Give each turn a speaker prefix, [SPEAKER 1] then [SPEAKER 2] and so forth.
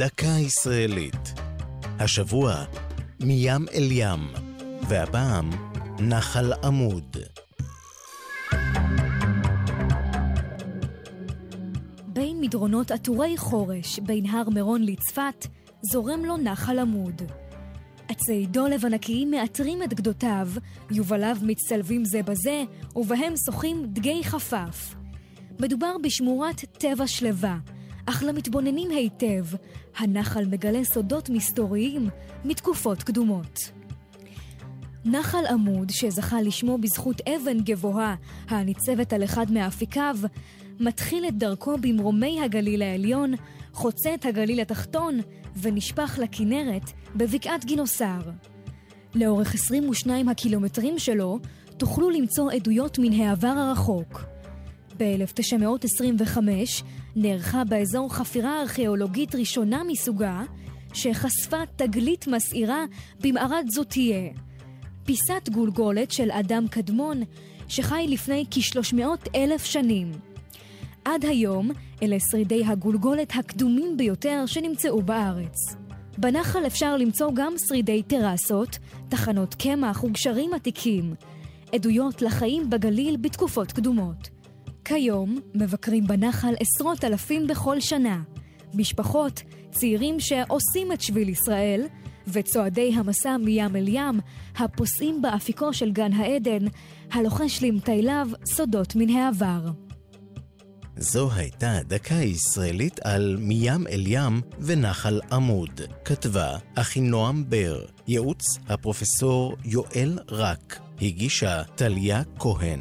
[SPEAKER 1] דקה ישראלית. השבוע, מים אל ים, והפעם, נחל עמוד.
[SPEAKER 2] בין מדרונות עטורי חורש, בין הר מירון לצפת, זורם לו נחל עמוד. עצי דולב ענקיים מעטרים את גדותיו, יובליו מצטלבים זה בזה, ובהם שוחים דגי חפף. מדובר בשמורת טבע שלווה, אך למתבוננים היטב, הנחל מגלה סודות מסתוריים מתקופות קדומות. נחל עמוד, שזכה לשמו בזכות אבן גבוהה הניצבת על אחד מאפיקיו, מתחיל את דרכו במרומי הגליל העליון, חוצה את הגליל התחתון ונשפך לכנרת בבקעת גינוסר. לאורך 22 הקילומטרים שלו תוכלו למצוא עדויות מן העבר הרחוק. ב-1925 נערכה באזור חפירה ארכיאולוגית ראשונה מסוגה, שחשפה תגלית מסעירה במערד זוטיה. פיסת גולגולת של אדם קדמון שחי לפני כ-300 אלף שנים. עד היום אלה שרידי הגולגולת הקדומים ביותר שנמצאו בארץ. בנחל אפשר למצוא גם שרידי טרסות, תחנות קמח וגשרים עתיקים, עדויות לחיים בגליל בתקופות קדומות. כיום מבקרים בנחל עשרות אלפים בכל שנה. משפחות, צעירים שעושים את שביל ישראל, וצועדי המסע מים אל ים, הפוסעים באפיקו של גן העדן, הלוחש למטייליו סודות מן העבר.
[SPEAKER 1] זו הייתה דקה ישראלית על מים אל ים ונחל עמוד. כתבה אחינועם בר, ייעוץ הפרופסור יואל רק, הגישה טליה כהן.